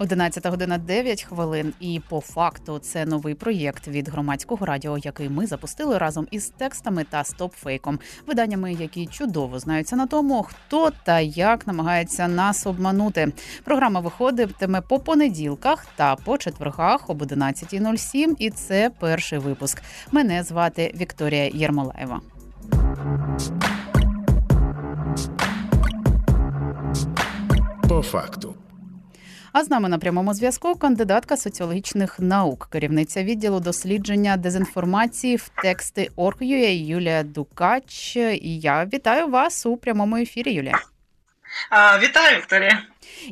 11 година 9 хвилин. І по факту це новий проєкт від громадського радіо, який ми запустили разом із текстами та стопфейком, виданнями, які чудово знаються на тому, хто та як намагається нас обманути. Програма виходитиме по понеділках та по четвергах об 11.07, І це перший випуск. Мене звати Вікторія Єрмолаєва. По факту. А з нами на прямому зв'язку кандидатка соціологічних наук, керівниця відділу дослідження дезінформації в тексти Орг.ua Юлія Дукач. Я вітаю вас у прямому ефірі. Юлія. Вітаю, Вікторія.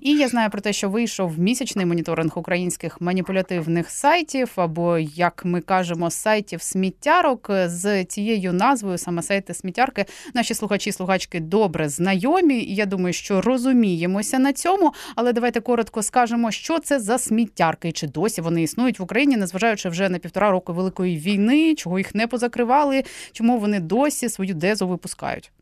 І я знаю про те, що вийшов місячний моніторинг українських маніпулятивних сайтів, або як ми кажемо, сайтів сміттярок з цією назвою, саме сайти сміттярки. Наші слухачі слухачки добре знайомі. і Я думаю, що розуміємося на цьому. Але давайте коротко скажемо, що це за сміттярки, чи досі вони існують в Україні, незважаючи вже на півтора року великої війни, чого їх не позакривали, чому вони досі свою дезу випускають.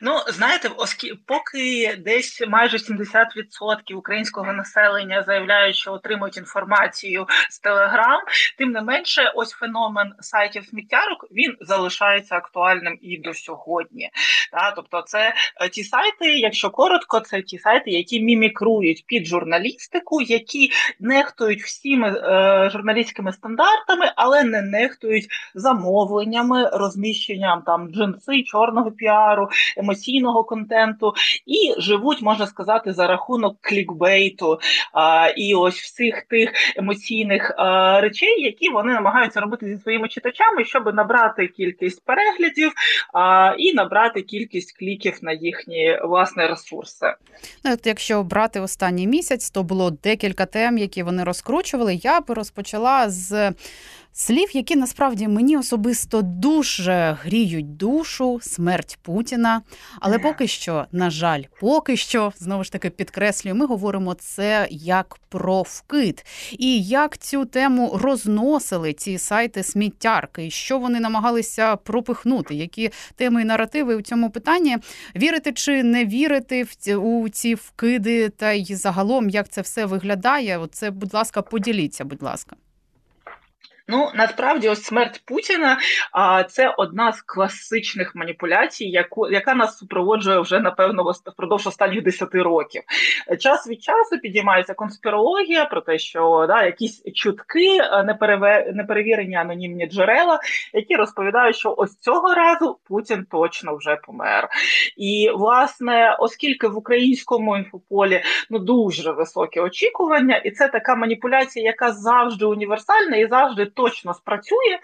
Ну, знаєте, оскільки поки десь майже 70% українського населення заявляють, що отримують інформацію з Телеграм, тим не менше, ось феномен сайтів сміттярок він залишається актуальним і до сьогодні. Та, тобто, це е, ті сайти, якщо коротко, це ті сайти, які мімікрують під журналістику, які нехтують всіми е, журналістськими стандартами, але не нехтують замовленнями, розміщенням там джинси, чорного піару, піару, емоційного контенту і живуть, можна сказати, за рахунок клікбейту а, і ось всіх тих емоційних а, речей, які вони намагаються робити зі своїми читачами, щоб набрати кількість переглядів а, і набрати кількість кліків на їхні власні ресурси. Ну, от Якщо брати останній місяць, то було декілька тем, які вони розкручували. Я би розпочала з. Слів, які насправді мені особисто дуже гріють душу, смерть Путіна. Але поки що, на жаль, поки що знову ж таки підкреслюю, ми говоримо це як про вкид, і як цю тему розносили ці сайти сміттярки, і що вони намагалися пропихнути, які теми і наративи у цьому питанні вірити чи не вірити в у ці вкиди, та й загалом як це все виглядає. Оце, будь ласка, поділіться, будь ласка. Ну насправді ось смерть Путіна а це одна з класичних маніпуляцій, яку яка нас супроводжує вже напевно впродовж останніх 10 років. Час від часу підіймається конспірологія про те, що да, якісь чутки, неперевірені анонімні джерела, які розповідають, що ось цього разу Путін точно вже помер. І власне, оскільки в українському інфополі ну дуже високі очікування, і це така маніпуляція, яка завжди універсальна і завжди точно спрацює,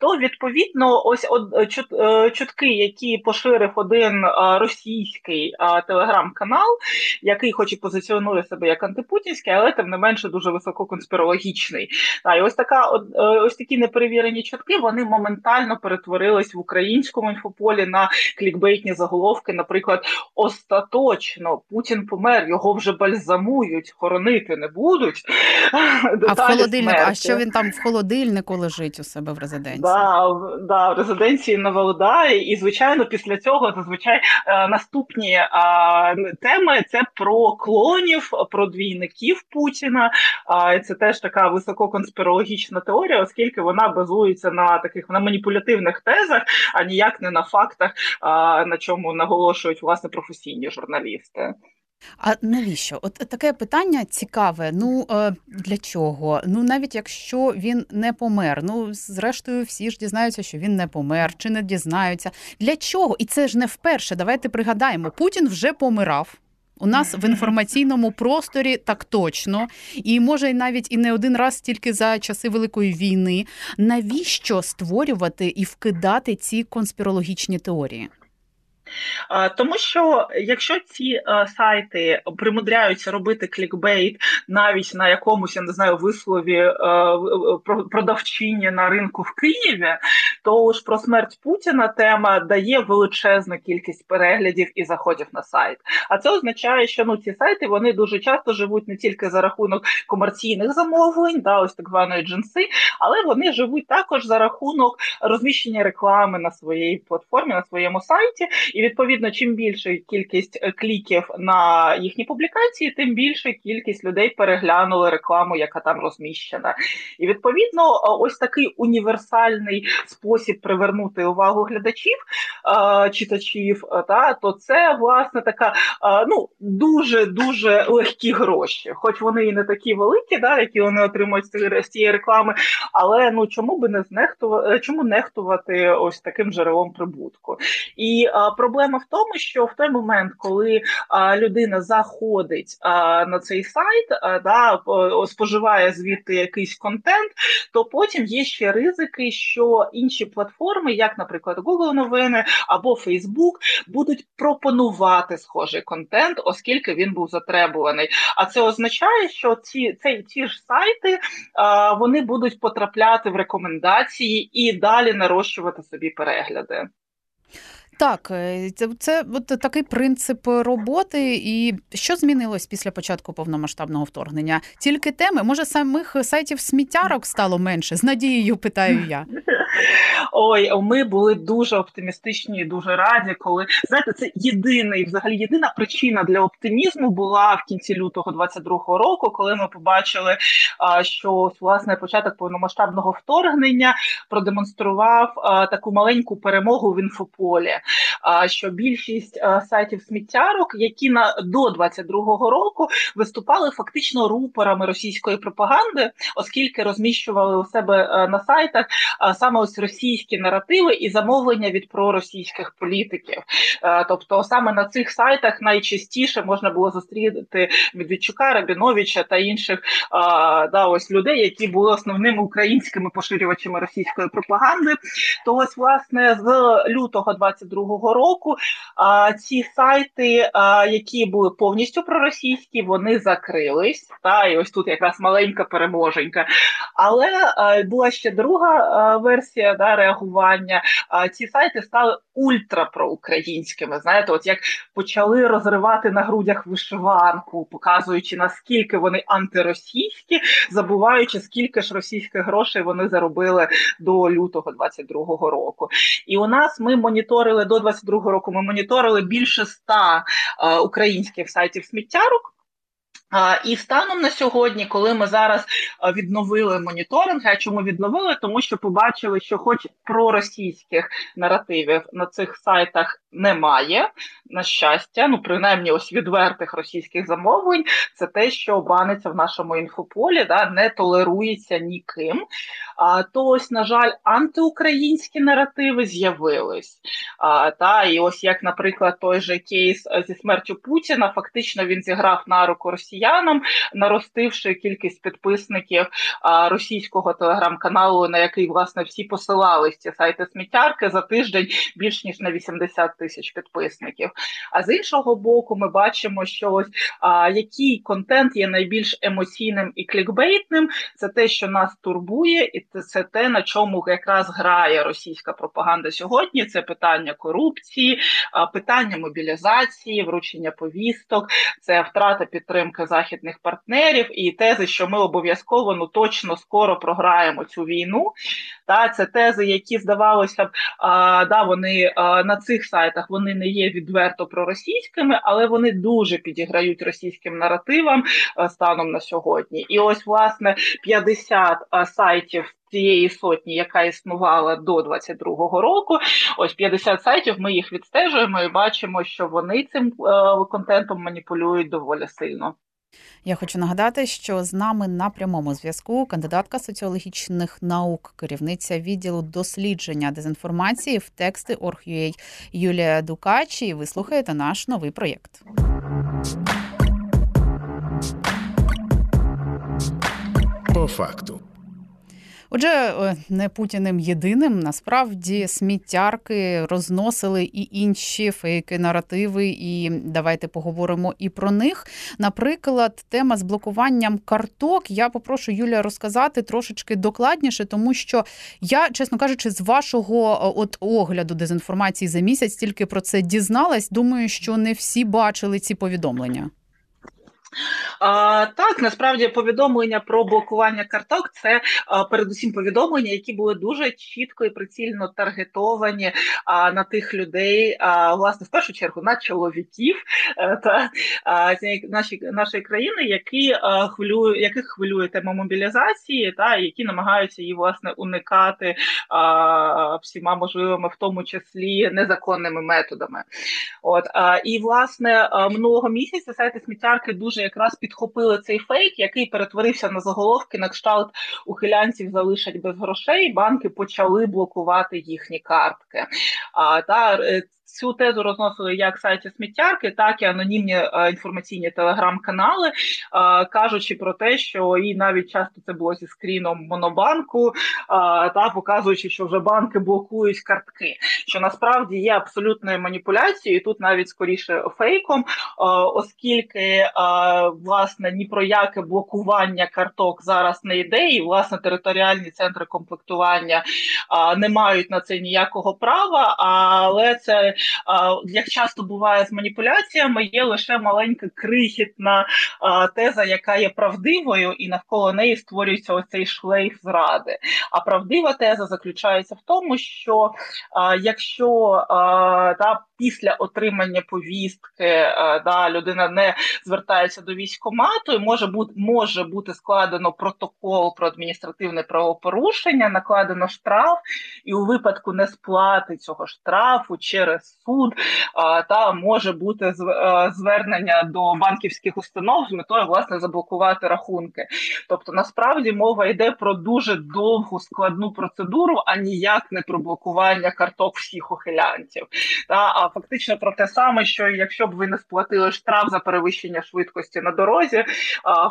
то відповідно ось от, е, е, чутки, які поширив один е, російський телеграм-канал, який хоч і позиціонує себе як антипутінський, але тим не менше дуже висококонспірологічний. Та, і ось така ось такі неперевірені чутки вони моментально перетворились в українському інфополі на клікбейтні заголовки. Наприклад, остаточно Путін помер, його вже бальзамують, хоронити не будуть. А в холодильник, а що він там в холодильник? Холодильнику лежить у себе в резиденції. Да, да, в резиденції на Валдаї. І, звичайно, після цього зазвичай е, наступні е, теми це про клонів, про двійників Путіна. Е, це теж така висококонспірологічна теорія, оскільки вона базується на таких на маніпулятивних тезах, а ніяк не на фактах, на чому наголошують власне професійні журналісти. А навіщо? От таке питання цікаве. Ну е, для чого? Ну навіть якщо він не помер. Ну зрештою, всі ж дізнаються, що він не помер, чи не дізнаються. Для чого? І це ж не вперше. Давайте пригадаємо, Путін вже помирав. У нас в інформаційному просторі так точно, і може навіть і не один раз тільки за часи Великої війни. Навіщо створювати і вкидати ці конспірологічні теорії? Тому що якщо ці е, сайти примудряються робити клікбейт навіть на якомусь я не знаю вислові е, продавчині на ринку в Києві, то ж про смерть Путіна тема дає величезну кількість переглядів і заходів на сайт. А це означає, що ну ці сайти вони дуже часто живуть не тільки за рахунок комерційних замовлень, да, ось так званої джинси, але вони живуть також за рахунок розміщення реклами на своїй платформі, на своєму сайті. І відповідно, чим більша кількість е, кліків на їхні публікації, тим більша кількість людей переглянули рекламу, яка там розміщена. І відповідно, е, ось такий універсальний спосіб привернути увагу глядачів, е, читачів, та то це власне така ну дуже дуже легкі гроші, хоч вони і не такі великі, да, які вони отримують з цієї реклами. Але ну чому би не знехтувати, чому нехтувати ось таким джерелом прибутку? І а, проблема в тому, що в той момент, коли а, людина заходить а, на цей сайт, а, да, споживає звідти якийсь контент, то потім є ще ризики, що інші платформи, як, наприклад, Google новини або Facebook, будуть пропонувати схожий контент, оскільки він був затребуваний. А це означає, що ці ці, ці ж сайти а, вони будуть потрапляти в рекомендації і далі нарощувати собі перегляди. Так, е, це це от такий принцип роботи. І що змінилось після початку повномасштабного вторгнення? Тільки теми, може, самих сайтів сміттярок стало менше? З надією питаю я. Ой, ми були дуже оптимістичні і дуже раді, коли знаєте, це єдиний, взагалі єдина причина для оптимізму була в кінці лютого 22-го року, коли ми побачили, що власне початок повномасштабного вторгнення продемонстрував таку маленьку перемогу в інфополі. Що більшість сайтів сміттярок, які на до 22-го року виступали фактично рупорами російської пропаганди, оскільки розміщували у себе на сайтах саме ось російські наративи і замовлення від проросійських політиків. Е, тобто саме на цих сайтах найчастіше можна було зустріти Медведчука, Рабіновича та інших е, да, ось людей, які були основними українськими поширювачами російської пропаганди. То ось власне з лютого 22-го року е, ці сайти, які були повністю проросійські, вони закрились. Та і ось тут якраз маленька переможенька. Але була ще друга версія да, реагування. А Ці сайти стали ультрапроукраїнськими. Знаєте, от як почали розривати на грудях вишиванку, показуючи наскільки вони антиросійські, забуваючи скільки ж російських грошей вони заробили до лютого 22-го року. І у нас ми моніторили до 22-го року. Ми моніторили більше ста українських сайтів сміттярок. І станом на сьогодні, коли ми зараз відновили моніторинг, а чому відновили? Тому що побачили, що, хоч проросійських наративів на цих сайтах немає, на щастя, ну принаймні ось відвертих російських замовлень, це те, що баниться в нашому інфополі, да, не толерується ніким. А то ось, на жаль, антиукраїнські наративи з'явились. А, Та і ось як, наприклад, той же кейс зі смертю Путіна, фактично він зіграв на руку росіянам, наростивши кількість підписників а, російського телеграм-каналу, на який власне всі посилались ці сайти сміттярки за тиждень більш ніж на 80 тисяч підписників. А з іншого боку, ми бачимо, що ось а, який контент є найбільш емоційним і клікбейтним, це те, що нас турбує, і це те, на чому якраз грає російська пропаганда сьогодні. Це питання корупції, питання мобілізації, вручення повісток, це втрата підтримки західних партнерів і тези, що ми обов'язково ну точно скоро програємо цю війну. Та це тези, які здавалося б, а, да, вони а, на цих сайтах вони не є відверто проросійськими, але вони дуже підіграють російським наративам станом на сьогодні. І ось власне 50 сайтів цієї сотні, яка існувала до 22-го року. Ось 50 сайтів. Ми їх відстежуємо і бачимо, що вони цим е, контентом маніпулюють доволі сильно. Я хочу нагадати, що з нами на прямому зв'язку кандидатка соціологічних наук, керівниця відділу дослідження дезінформації в тексти Орг.ua Юлія Дукачі. Ви слухаєте наш новий проєкт. По факту. Отже, е, не Путіним єдиним насправді сміттярки розносили і інші фейки, наративи, і давайте поговоримо і про них. Наприклад, тема з блокуванням карток. Я попрошу Юлія розказати трошечки докладніше, тому що я, чесно кажучи, з вашого е, от огляду дезінформації за місяць тільки про це дізналась. Думаю, що не всі бачили ці повідомлення. А, Так, насправді повідомлення про блокування карток це а, передусім повідомлення, які були дуже чітко і прицільно таргетовані а, на тих людей, а, власне, в першу чергу на чоловіків е, та а, наші, нашої країни, які а, хвилює, яких хвилює тема мобілізації, та які намагаються її власне уникати а, всіма можливими, в тому числі незаконними методами. От а, і власне минулого місяця сайти сміттярки дуже дуже якраз підхопили цей фейк, який перетворився на заголовки на кшталт ухилянців залишать без грошей. Банки почали блокувати їхні картки. А та е, Цю тезу розносили як сайті сміттярки, так і анонімні е, інформаційні телеграм-канали, а, кажучи про те, що і навіть часто це було зі скріном монобанку, а, та показуючи, що вже банки блокують картки, що насправді є абсолютною маніпуляцією, тут навіть скоріше фейком, оскільки власне ні про яке блокування карток зараз не йде, і власне територіальні центри комплектування не мають на це ніякого права, але це як часто буває з маніпуляціями, є лише маленька крихітна теза, яка є правдивою, і навколо неї створюється ось цей шлейф зради. А правдива теза заключається в тому, що якщо та після отримання повістки да, людина не звертається до військкомату, може бути може бути складено протокол про адміністративне правопорушення, накладено штраф, і у випадку несплати цього штрафу через суд та може бути звернення до банківських установ з метою власне заблокувати рахунки. Тобто, насправді мова йде про дуже довгу складну процедуру, а ніяк не про блокування карток всіх ухилянців. Та а фактично про те саме, що якщо б ви не сплатили штраф за перевищення швидкості на дорозі,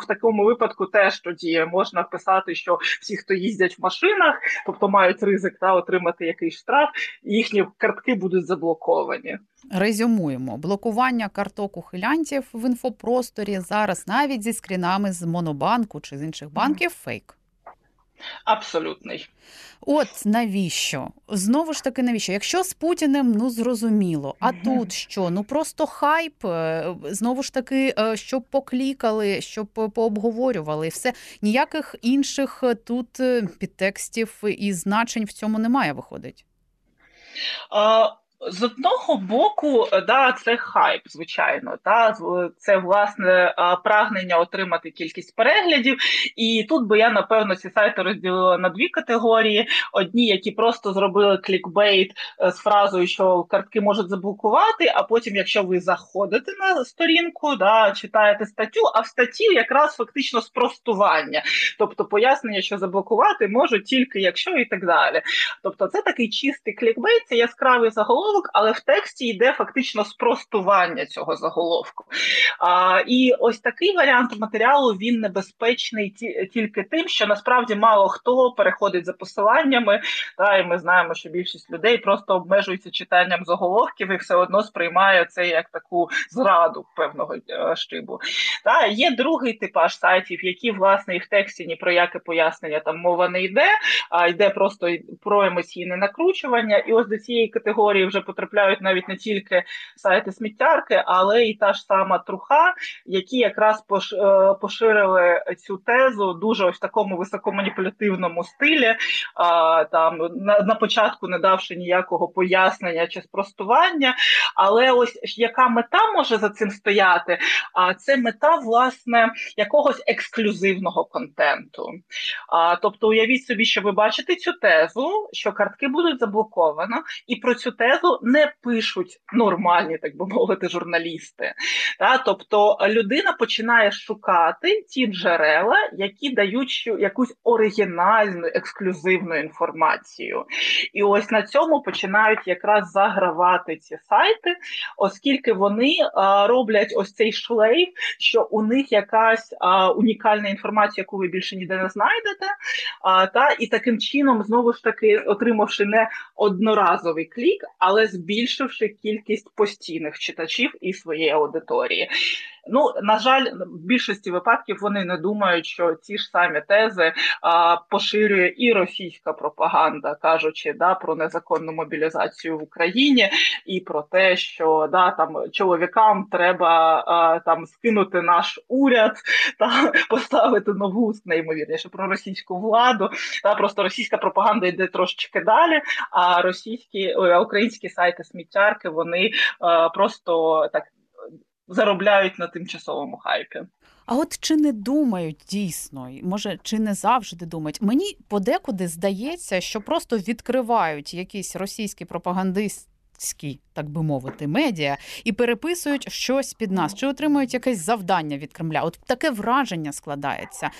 в такому випадку теж тоді можна писати, що всі, хто їздять в машинах, тобто мають ризик та отримати якийсь штраф, їхні картки будуть заблоковані заблоковані. Резюмуємо блокування карток ухилянтів в інфопросторі зараз навіть зі скрінами з Монобанку чи з інших банків фейк. Абсолютний. От навіщо? Знову ж таки, навіщо? Якщо з Путіним, ну зрозуміло. А тут що? Ну просто хайп, е, знову ж таки, е, щоб поклікали, щоб пообговорювали, все ніяких інших тут підтекстів і значень в цьому немає, виходить. З одного боку, да, це хайп, звичайно, та це власне прагнення отримати кількість переглядів. І тут би я напевно ці сайти розділила на дві категорії: одні, які просто зробили клікбейт е, з фразою, що картки можуть заблокувати. А потім, якщо ви заходите на сторінку, да, читаєте статтю, а в статті якраз фактично спростування, тобто пояснення, що заблокувати можуть тільки якщо і так далі. Тобто, це такий чистий клікбейт, це яскравий заголовок, заголовок, але в тексті йде фактично спростування цього заголовку. А, І ось такий варіант матеріалу він небезпечний тільки тим, що насправді мало хто переходить за посиланнями. Та, І ми знаємо, що більшість людей просто обмежується читанням заголовків і все одно сприймає це як таку зраду певного е, штибу. Та, Є другий типаж сайтів, які власне і в тексті ні про яке пояснення там мова не йде, а йде просто про емоційне накручування. І ось до цієї категорії вже потрапляють навіть не тільки сайти сміттярки, але і та ж сама труха, які якраз е, поширили цю тезу дуже ось в такому високоманіпулятивному стилі, там на, на початку не давши ніякого пояснення чи спростування. Але ось яка мета може за цим стояти? А це мета власне якогось ексклюзивного контенту. А, Тобто, уявіть собі, що ви бачите цю тезу, що картки будуть заблоковано, і про цю тезу правду не пишуть нормальні, так би мовити, журналісти. Та, Тобто людина починає шукати ті джерела, які дають якусь оригінальну ексклюзивну інформацію. І ось на цьому починають якраз загравати ці сайти, оскільки вони а, роблять ось цей шлейф, що у них якась а, унікальна інформація, яку ви більше ніде не знайдете. Та І таким чином, знову ж таки, отримавши не одноразовий клік, але збільшивши кількість постійних читачів і своєї аудиторії. Ну на жаль, в більшості випадків вони не думають, що ці ж самі тези а, поширює і російська пропаганда, кажучи да про незаконну мобілізацію в Україні, і про те, що да там чоловікам треба а, там скинути наш уряд та поставити нову неймовірніше про російську владу. Та просто російська пропаганда йде трошечки далі. А російські українські сайти сміттярки вони а, просто так заробляють на тимчасовому хайпі. А от чи не думають дійсно, може, чи не завжди думають? Мені подекуди здається, що просто відкривають якісь російські пропагандисти громадські, так би мовити, медіа і переписують щось під нас, чи отримують якесь завдання від Кремля. От таке враження складається.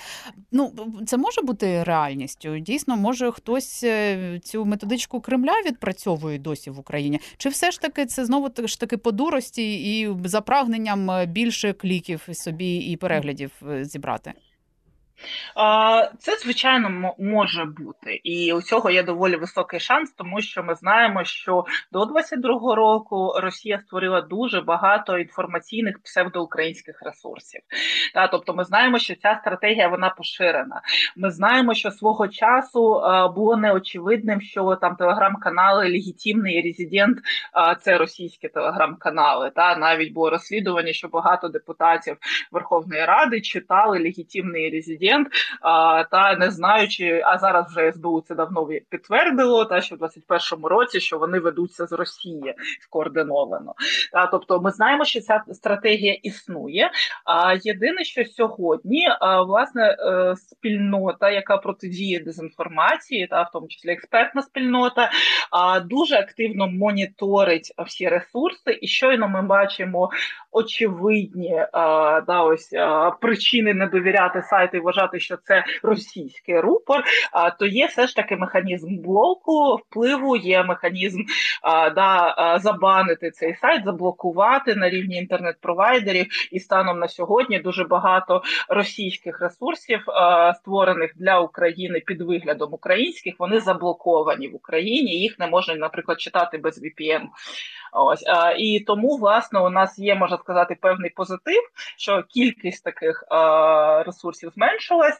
Ну це може бути реальністю. Дійсно, може хтось е, цю методичку Кремля відпрацьовує досі в Україні, чи все ж таки це знову ж таки по дурості і за прагненням е, більше кліків собі і переглядів е, зібрати? Це, звичайно, може бути, і у цього є доволі високий шанс, тому що ми знаємо, що до 22-го року Росія створила дуже багато інформаційних псевдоукраїнських ресурсів. Та, Тобто, ми знаємо, що ця стратегія вона поширена. Ми знаємо, що свого часу було неочевидним, що там телеграм-канали Легітимний резидент це російські телеграм-канали. Та навіть було розслідування, що багато депутатів Верховної Ради читали легітимний резидент клієнт, а, та не знаючи, а зараз вже СБУ це давно підтвердило, та що в 21-му році що вони ведуться з Росії скоординовано. Та тобто, ми знаємо, що ця стратегія існує. А єдине, що сьогодні а, власне е, спільнота, яка протидіє дезінформації, та в тому числі експертна спільнота, а, дуже активно моніторить всі ресурси, і щойно ми бачимо очевидні а, да, ось причини не довіряти сайту вважати, що це російський рупор, а то є все ж таки механізм блоку впливу, є механізм да, забанити цей сайт, заблокувати на рівні інтернет-провайдерів. І станом на сьогодні дуже багато російських ресурсів, створених для України під виглядом українських, вони заблоковані в Україні. Їх не можна, наприклад, читати без VPN. Ось і тому, власне, у нас є, можна сказати, певний позитив, що кількість таких ресурсів зменшилась.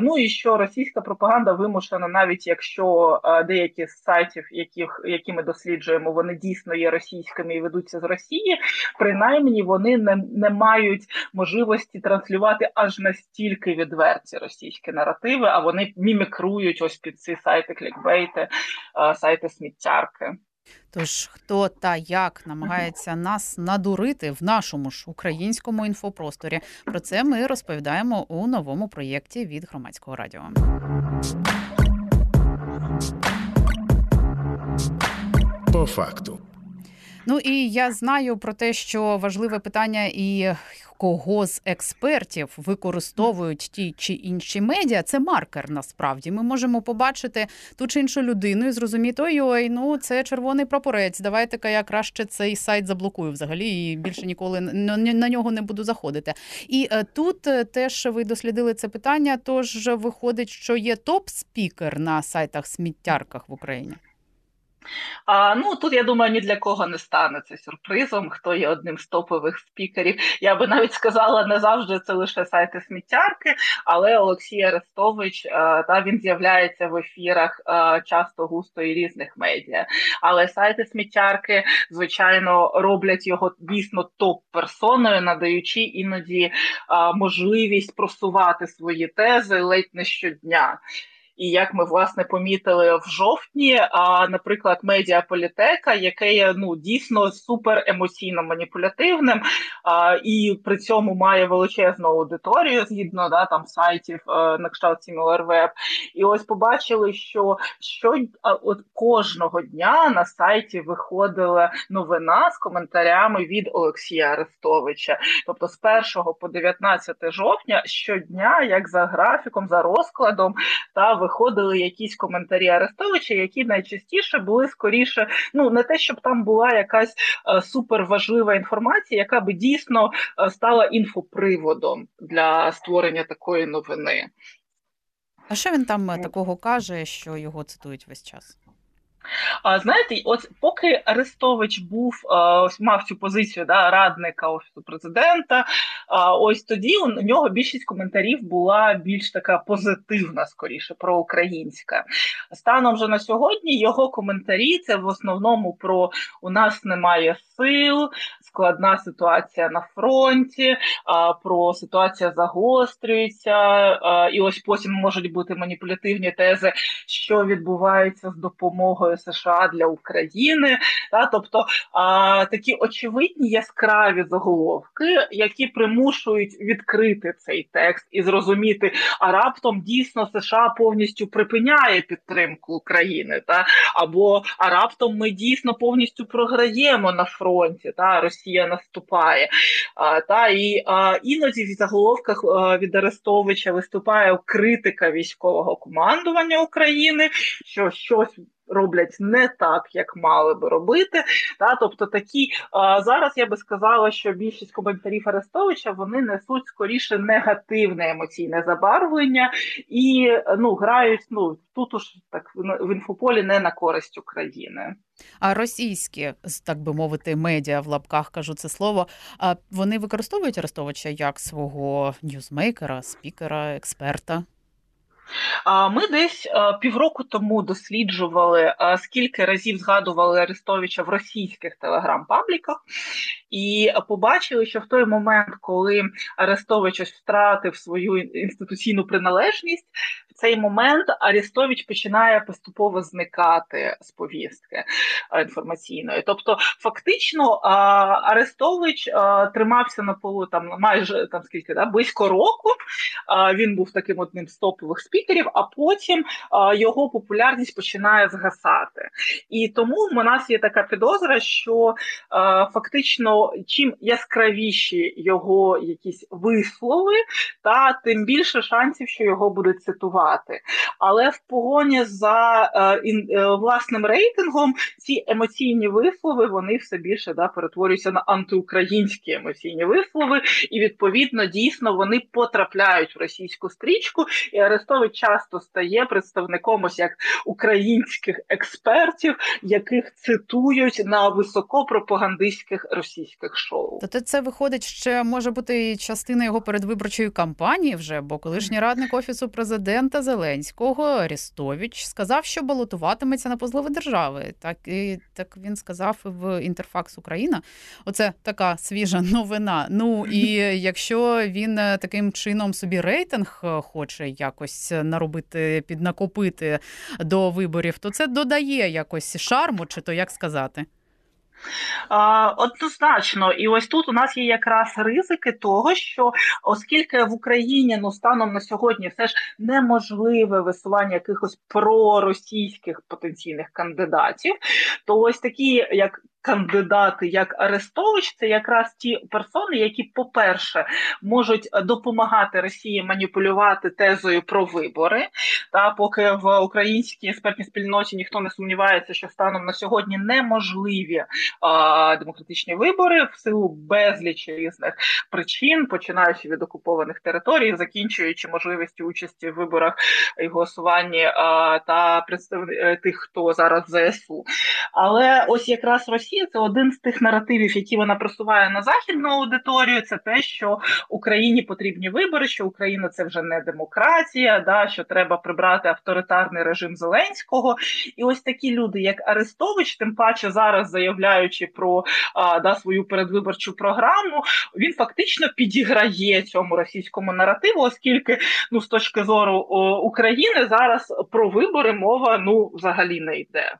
Ну і що російська пропаганда вимушена, навіть якщо деякі з сайтів, яких які ми досліджуємо, вони дійсно є російськими і ведуться з Росії, принаймні вони не, не мають можливості транслювати аж настільки відверті російські наративи, а вони мімікрують ось під ці сайти клікбейти, сайти сміттярки. Тож хто та як намагається нас надурити в нашому ж українському інфопросторі, про це ми розповідаємо у новому проєкті від громадського радіо. По факту. Ну і я знаю про те, що важливе питання і кого з експертів використовують ті чи інші медіа, це маркер. Насправді ми можемо побачити ту чи іншу людину і зрозуміти, ой-ой, ну це червоний прапорець. Давайте-ка я краще цей сайт заблокую взагалі і більше ніколи на нього не буду заходити. І е, тут е, теж ви дослідили це питання. Тож виходить, що є топ-спікер на сайтах сміттярках в Україні. А, Ну тут я думаю, ні для кого не стане це сюрпризом, хто є одним з топових спікерів. Я би навіть сказала, не завжди це лише сайти сміттярки, але Олексій Арестович а, та він з'являється в ефірах а, часто густо і різних медіа. Але сайти сміттярки, звичайно, роблять його дійсно топ-персоною, надаючи іноді можливість просувати свої тези ледь не щодня. І як ми власне помітили в жовтні, а наприклад, медіаполітека, яке є ну дійсно супер емоційно маніпулятивним, а, і при цьому має величезну аудиторію згідно да там сайтів а, на кшталт SimilarWeb. І ось побачили, що що от кожного дня на сайті виходила новина з коментарями від Олексія Арестовича. Тобто з 1 по 19 жовтня щодня, як за графіком, за розкладом, та виходили якісь коментарі Арестовича, які найчастіше були скоріше, ну не те, щоб там була якась е, суперважлива інформація, яка би дійсно е, стала інфоприводом для створення такої новини. А що він там е, такого каже, що його цитують весь час? А знаєте, от поки Арестович був ось мав цю позицію да, радника офісу президента, ось тоді у нього більшість коментарів була більш така позитивна, скоріше проукраїнська. Станом вже на сьогодні його коментарі це в основному про у нас немає сил, складна ситуація на фронті, про ситуація загострюється, і ось потім можуть бути маніпулятивні тези, що відбувається з допомогою. США для України, та тобто а, такі очевидні яскраві заголовки, які примушують відкрити цей текст і зрозуміти, а раптом дійсно США повністю припиняє підтримку України, та або а раптом ми дійсно повністю програємо на фронті, та Росія наступає. А, Та і а, іноді в заголовках а, від Арестовича виступає критика військового командування України, що щось роблять не так, як мали би робити. Та тобто такі а, зараз я би сказала, що більшість коментарів Арестовича вони несуть скоріше негативне емоційне забарвлення і ну грають ну тут уж так в інфополі не на користь України. А російські, так би мовити, медіа в лапках кажу це слово. А вони використовують Арестовича як свого ньюзмейкера, спікера, експерта. Ми десь півроку тому досліджували, скільки разів згадували Арестовича в російських телеграм-пабліках, і побачили, що в той момент, коли Арестович втратив свою інституційну приналежність, в цей момент Арестович починає поступово зникати з повістки інформаційної. Тобто, фактично, Арестович тримався на полу там майже там скільки да, близько року. Він був таким одним з топових спікерів, а потім його популярність починає згасати. І тому в нас є така підозра, що фактично чим яскравіші його якісь вислови, та тим більше шансів, що його будуть цитувати. Але в погоні за е, е, власним рейтингом ці емоційні вислови вони все більше да, перетворюються на антиукраїнські емоційні вислови, і відповідно дійсно вони потрапляють в російську стрічку. І Арестович часто стає представником ось як українських експертів, яких цитують на високопропагандистських російських шоу. Тобто це виходить, ще може бути частина його передвиборчої кампанії вже, бо колишній радник офісу президента Зеленського Арестович сказав, що балотуватиметься на позливи держави. Так і так він сказав в Інтерфакс Україна. Оце така свіжа новина. Ну і якщо він е, таким чином собі рейтинг е, хоче якось наробити, піднакопити до виборів, то це додає якось шарму, чи то як сказати. Однозначно, і ось тут у нас є якраз ризики того, що оскільки в Україні ну станом на сьогодні все ж неможливе висування якихось проросійських потенційних кандидатів, то ось такі як кандидати як Арестович, це якраз ті персони, які, по-перше, можуть допомагати Росії маніпулювати тезою про вибори. Та поки в українській експертній спільноті ніхто не сумнівається, що станом на сьогодні неможливі а, демократичні вибори в силу безлічі різних причин, починаючи від окупованих територій, закінчуючи можливістю участі в виборах і голосуванні а, та представ... тих, хто зараз в ЗСУ. Але ось якраз Росія Росія це один з тих наративів, які вона просуває на західну аудиторію. Це те, що Україні потрібні вибори, що Україна це вже не демократія, да що треба прибрати авторитарний режим Зеленського. І ось такі люди, як Арестович, тим паче зараз заявляючи про а, да свою передвиборчу програму, він фактично підіграє цьому російському наративу, оскільки ну з точки зору о, України зараз про вибори мова ну взагалі не йде.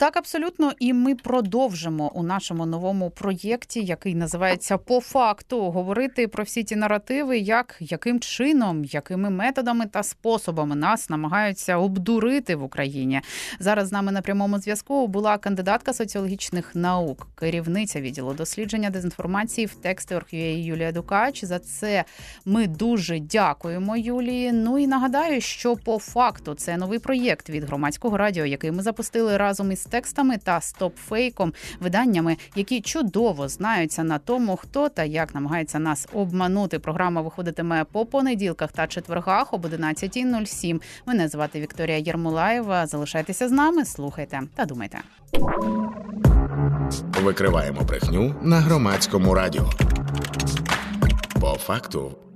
Так, абсолютно, і ми продовжимо у нашому новому проєкті, який називається по факту, говорити про всі ті наративи, як яким чином, якими методами та способами нас намагаються обдурити в Україні. Зараз з нами на прямому зв'язку була кандидатка соціологічних наук, керівниця відділу дослідження дезінформації в тексти Орхює Юлія Дукач. За це ми дуже дякуємо Юлії. Ну і нагадаю, що по факту це новий проєкт від громадського радіо, який ми запустили разом із текстами та стопфейком, виданнями, які чудово знаються на тому, хто та як намагається нас обманути. Програма виходитиме по понеділках та четвергах об 11.07. Мене звати Вікторія Єрмолаєва. Залишайтеся з нами, слухайте та думайте. Викриваємо брехню на громадському радіо. По факту.